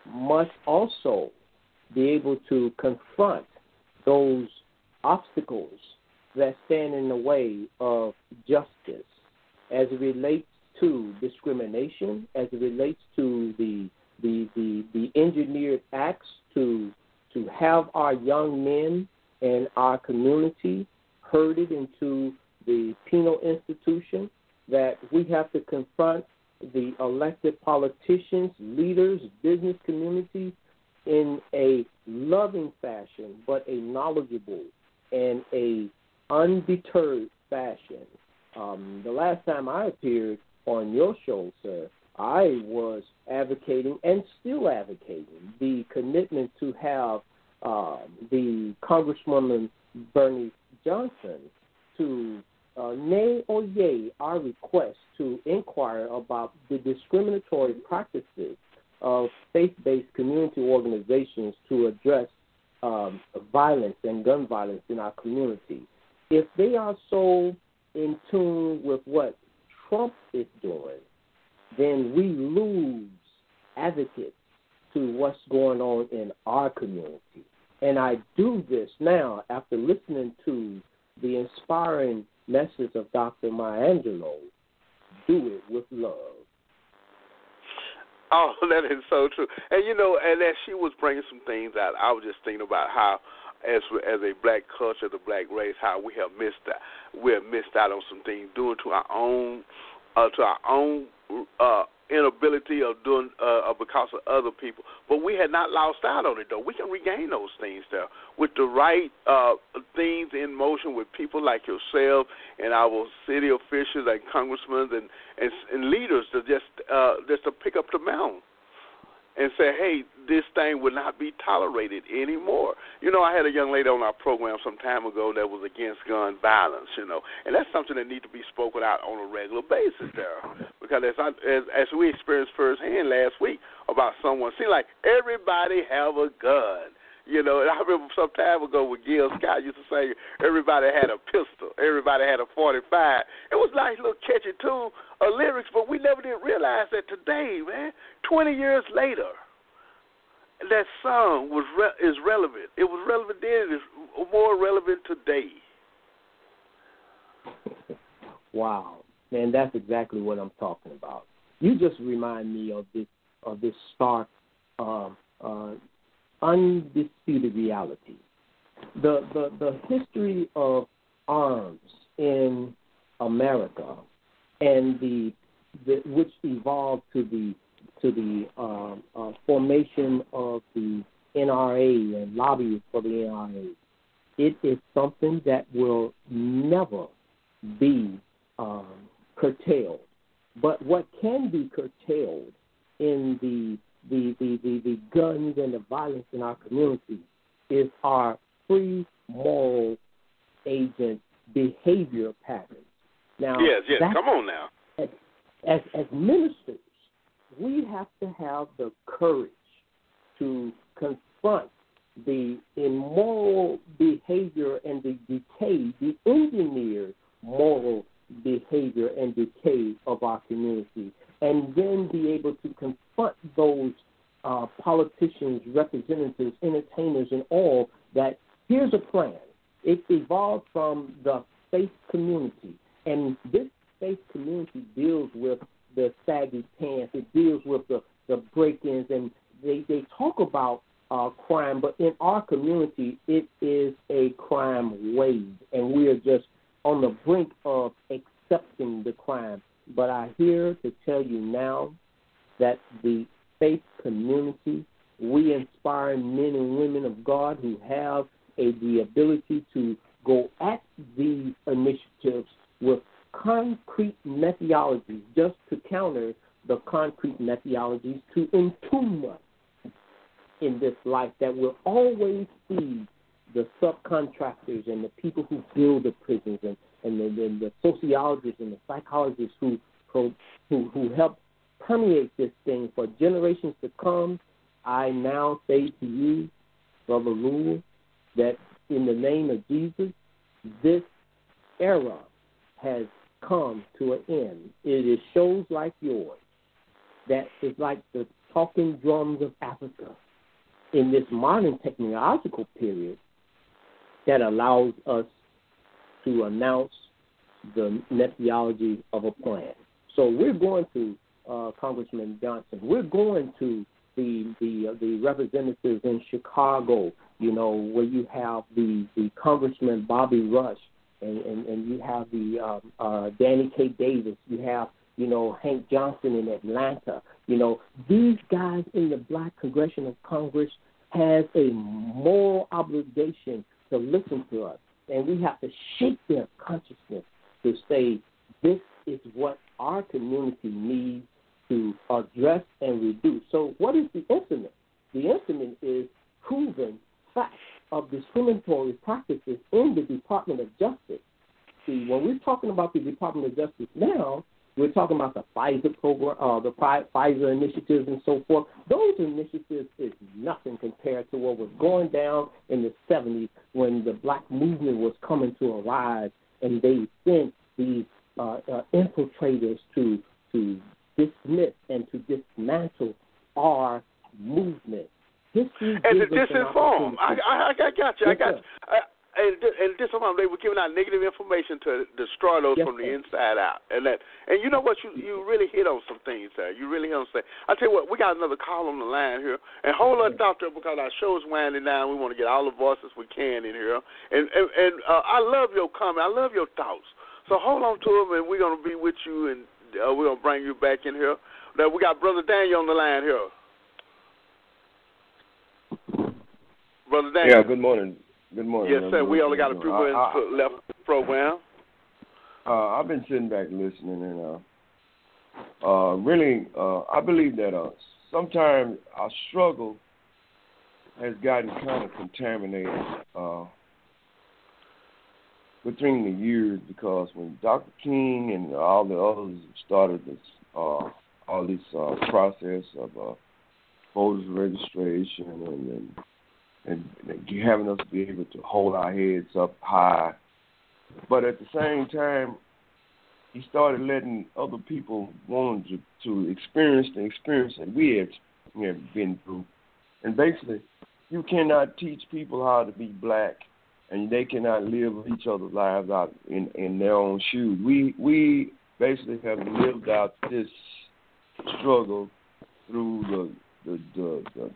must also be able to confront those obstacles that stand in the way of justice as it relates to discrimination, as it relates to the the, the, the engineered acts to to have our young men and our community herded into the penal institution, that we have to confront the elected politicians, leaders, business community in a loving fashion, but a knowledgeable and a undeterred fashion. Um, the last time I appeared on your show, sir, I was advocating and still advocating the commitment to have uh, the Congresswoman Bernice Johnson to uh, nay or yea our request to inquire about the discriminatory practices of faith-based community organizations to address um, violence and gun violence in our community. If they are so in tune with what Trump is doing, then we lose advocates to what's going on in our community. And I do this now after listening to the inspiring message of Dr. Maya Angelou. Do it with love. Oh, that is so true. And you know, and as she was bringing some things out, I was just thinking about how, as as a black culture, the black race, how we have missed out. We have missed out on some things, due to our own, uh, to our own uh, inability of doing uh, because of other people. But we had not lost out on it though. We can regain those things there with the right uh, things in motion with people like yourself and our city officials and congressmen and and, and leaders to just uh, just to pick up the mantle and say, hey, this thing will not be tolerated anymore. You know, I had a young lady on our program some time ago that was against gun violence, you know, and that's something that needs to be spoken out on a regular basis there. Because as, I, as, as we experienced firsthand last week about someone, see, like everybody have a gun. You know, and I remember some time ago when Gil Scott used to say everybody had a pistol, everybody had a 45. It was nice little catchy tune of lyrics, but we never did realize that today, man, 20 years later, that song was re- is relevant. It was relevant then. It's more relevant today. wow, man, that's exactly what I'm talking about. You just remind me of this of this stark um, uh, undisputed reality. The, the, the history of arms in America and the, the which evolved to the to the uh, uh, formation of the NRA and lobbying for the NRA. It is something that will never be um, curtailed. But what can be curtailed in the the, the, the, the guns and the violence in our community is our free moral agent behavior patterns. Now, yes, yes, come on now. As, as, as ministers, we have to have the courage to confront the immoral behavior and the decay, the engineered moral behavior and decay of our community, and then be able to confront those uh, politicians, representatives, entertainers, and all that here's a plan. It evolved from the faith community, and this faith community deals with the saggy pants. It deals with the the break-ins, and they they talk about uh, crime, but in our community, it is a crime wave, and we are just on the brink of accepting the crime. But I'm here to tell you now that the faith community, we inspire men and women of God who have a, the ability to go at these initiatives with concrete methodologies just to counter the concrete methodologies to entomb us in this life that will always feed the subcontractors and the people who build the prisons and, and the, the, sociologists and the psychologists who, who, who help permeate this thing for generations to come. I now say to you, Brother Rule, that in the name of Jesus, this era has come to an end. It is shows like yours that is like the talking drums of Africa in this modern technological period that allows us to announce the methodology of a plan. So we're going to uh, Congressman Johnson, we're going to the the uh, the representatives in Chicago, you know, where you have the the Congressman Bobby Rush, and and, and you have the um, uh, Danny K. Davis, you have you know Hank Johnson in Atlanta. You know, these guys in the Black Congressional Congress has a moral obligation to listen to us, and we have to shake their consciousness to say this is what our community needs to address and reduce. So, what is the instrument? The instrument is proven facts of discriminatory practices in the Department of Justice see, when we're talking about the Department of Justice now, we're talking about the FISA program, uh, the FISA initiatives, and so forth. Those initiatives is nothing compared to what was going down in the 70s when the black movement was coming to arise, and they sent these uh, uh, infiltrators to to dismiss and to dismantle our movement. And to disinform. I, I, I got you. I got you. I, and and disinform. They were giving out negative information to destroy those yes, from the inside out. And that. And you know what? You you really hit on some things there. You really hit on some. I tell you what. We got another call on the line here. And hold on, doctor, because our show's winding down. We want to get all the voices we can in here. And and, and uh, I love your comment. I love your thoughts. So hold on to them, and we're gonna be with you, and uh, we're gonna bring you back in here. Now we got brother Daniel on the line here. Brother. Yeah, good morning. Good morning. Yes, sir. We only got a few minutes I- left of the program. Uh, I've been sitting back listening, and uh, uh, really, uh, I believe that uh, sometimes our struggle has gotten kind of contaminated uh, between the years because when Dr. King and all the others started this, uh, all this uh, process of uh, voters registration and, and and, and having us be able to hold our heads up high but at the same time, he started letting other people want to, to experience the experience that we had, we had been through. And basically, you cannot teach people how to be black, and they cannot live each other's lives out in, in their own shoes. We we basically have lived out this struggle through the the the, the,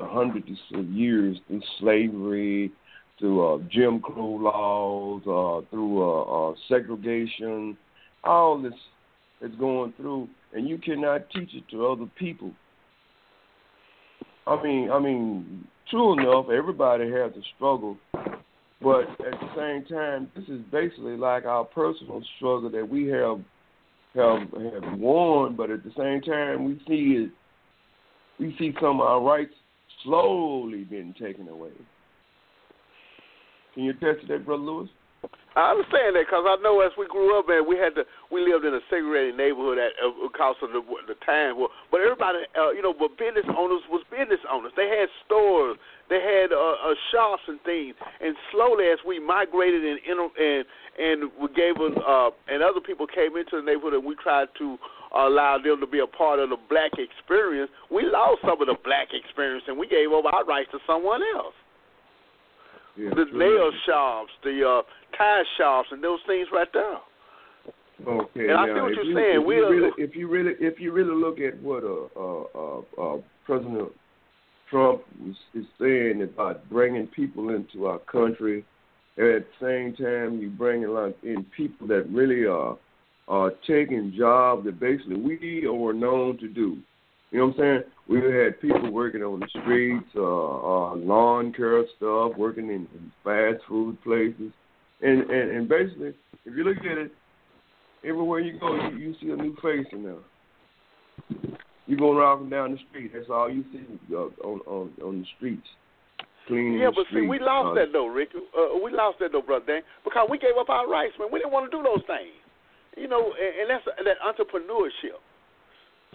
the hundreds of years through slavery, through uh, Jim Crow laws, uh, through uh, uh, segregation, all this is going through, and you cannot teach it to other people. I mean, I mean, true enough, everybody has a struggle, but at the same time, this is basically like our personal struggle that we have have have won, but at the same time, we see it. We see some of our rights slowly being taken away. Can you attest to that, Brother Lewis? I understand that because I know as we grew up, man, we had to we lived in a segregated neighborhood at uh, because of the the time. Well, but everybody, uh, you know, but business owners was business owners. They had stores, they had uh, uh, shops and things. And slowly, as we migrated and and and we gave us uh, and other people came into the neighborhood, and we tried to allow them to be a part of the black experience. We lost some of the black experience, and we gave over our rights to someone else. Yeah, the nail shops, the uh, tie shops, and those things right there. Okay. And I now, see what you're you, saying. If We you, are- really, if you really, if you really look at what uh, uh, uh, uh, President Trump is, is saying about bringing people into our country, and at the same time you bring in people that really are are taking jobs that basically we were known to do. You know what I'm saying? We had people working on the streets, uh, uh, lawn care stuff, working in, in fast food places, and, and and basically, if you look at it, everywhere you go, you, you see a new face in there. You going around and down the street, that's all you see uh, on on on the streets. Cleaning Yeah, but see, we lost uh, that though, Rick. Uh, we lost that though, brother Dan, because we gave up our rights, man. We didn't want to do those things, you know. And, and that's that entrepreneurship.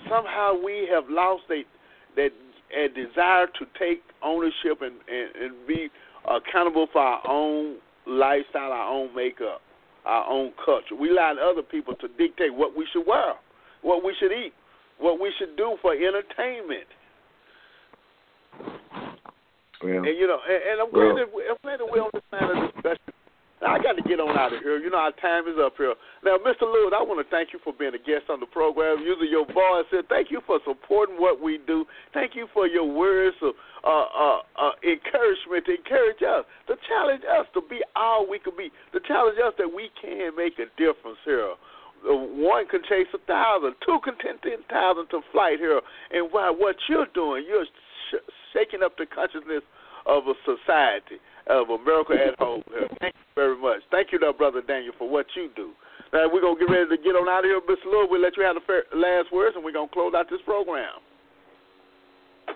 Somehow we have lost that that a desire to take ownership and, and and be accountable for our own lifestyle, our own makeup, our own culture. We allow other people to dictate what we should wear, what we should eat, what we should do for entertainment. well, And you know, and, and I'm Well- glad that we, I'm glad that we're on this line of discussion. I got to get on out of here. You know, our time is up here. Now, Mr. Lewis, I want to thank you for being a guest on the program, using your voice. And thank you for supporting what we do. Thank you for your words of uh, uh, uh, encouragement to encourage us, to challenge us to be all we can be, to challenge us that we can make a difference here. One can chase a thousand, two can ten thousand to flight here. And while what you're doing, you're sh- shaking up the consciousness of a society, of America at home. Thank you very much. Thank you, though, Brother Daniel, for what you do. Now, we're going to get ready to get on out of here, Mr. Lewis. We'll let you have the fair, last words, and we're going to close out this program.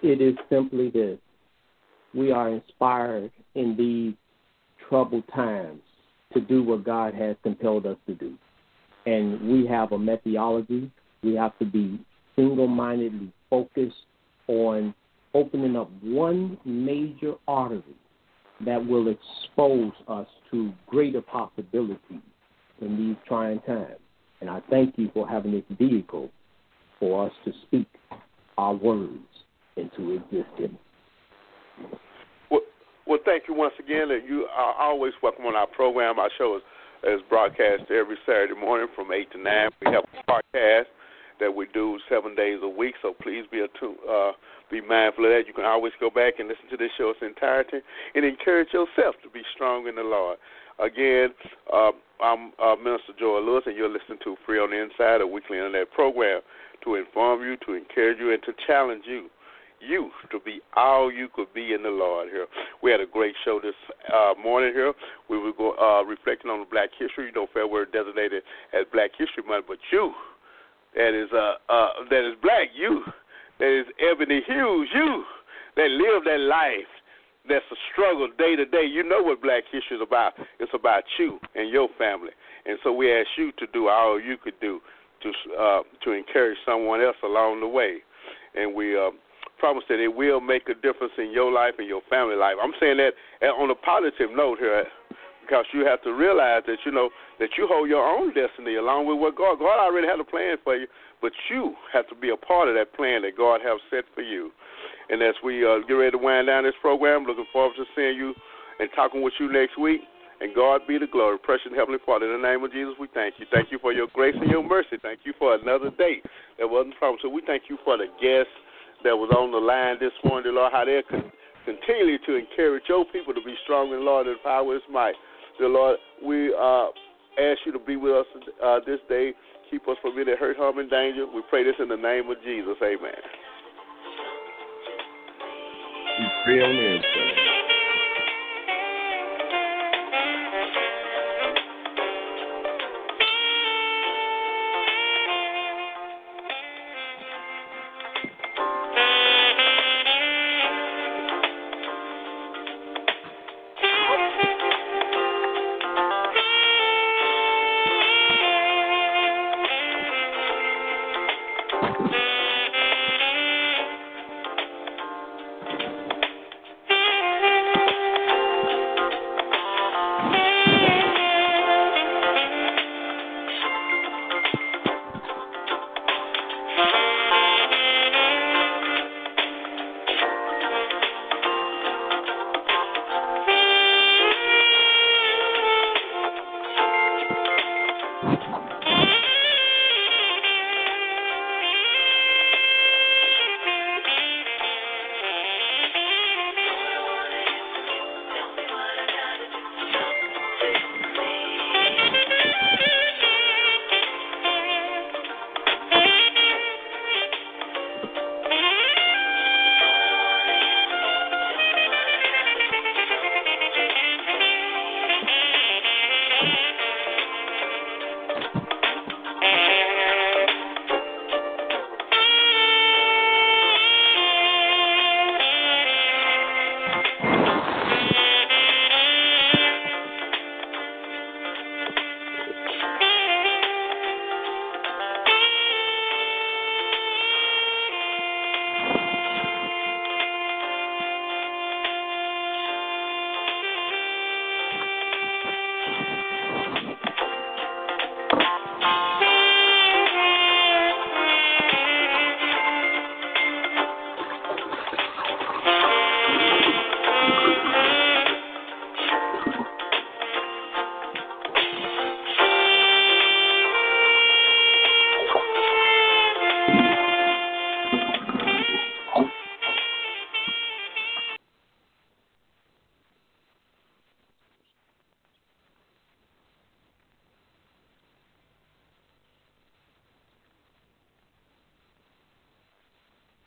It is simply this. We are inspired in these troubled times to do what God has compelled us to do. And we have a methodology. We have to be single mindedly focused on opening up one major artery that will expose us to greater possibilities in these trying times. And I thank you for having this vehicle for us to speak our words into existence. Well, well thank you once again. You are always welcome on our program. Our show is, is broadcast every Saturday morning from 8 to 9. We have a podcast that we do seven days a week, so please be attuned. Uh, be mindful of that. You can always go back and listen to this show its entirety and encourage yourself to be strong in the Lord. Again, uh, I'm uh, Minister Joel Lewis, and you're listening to Free on the Inside, a weekly internet program to inform you, to encourage you, and to challenge you. You to be all you could be in the Lord here. We had a great show this uh, morning here. We were go, uh, reflecting on the Black history. You know, February designated as Black History Month, but you, that is uh, uh, that is black, you that is Ebony hues, you that live that life that's a struggle day to day. You know what Black History is about. It's about you and your family. And so we ask you to do all you could do to uh, to encourage someone else along the way. And we uh, promise that it will make a difference in your life and your family life. I'm saying that on a positive note here because you have to realize that you know that you hold your own destiny along with what God God already had a plan for you, but you have to be a part of that plan that God has set for you. And as we uh, get ready to wind down this program, looking forward to seeing you and talking with you next week. And God be the glory. Precious Heavenly Father, in the name of Jesus, we thank you. Thank you for your grace and your mercy. Thank you for another day that wasn't promised. So we thank you for the guests that was on the line this morning, Lord, how they're con- continually to encourage your people to be strong in Lord and power is might. Dear Lord, we uh, ask you to be with us uh, this day Keep us from any hurt, harm, and danger. We pray this in the name of Jesus. Amen. On the.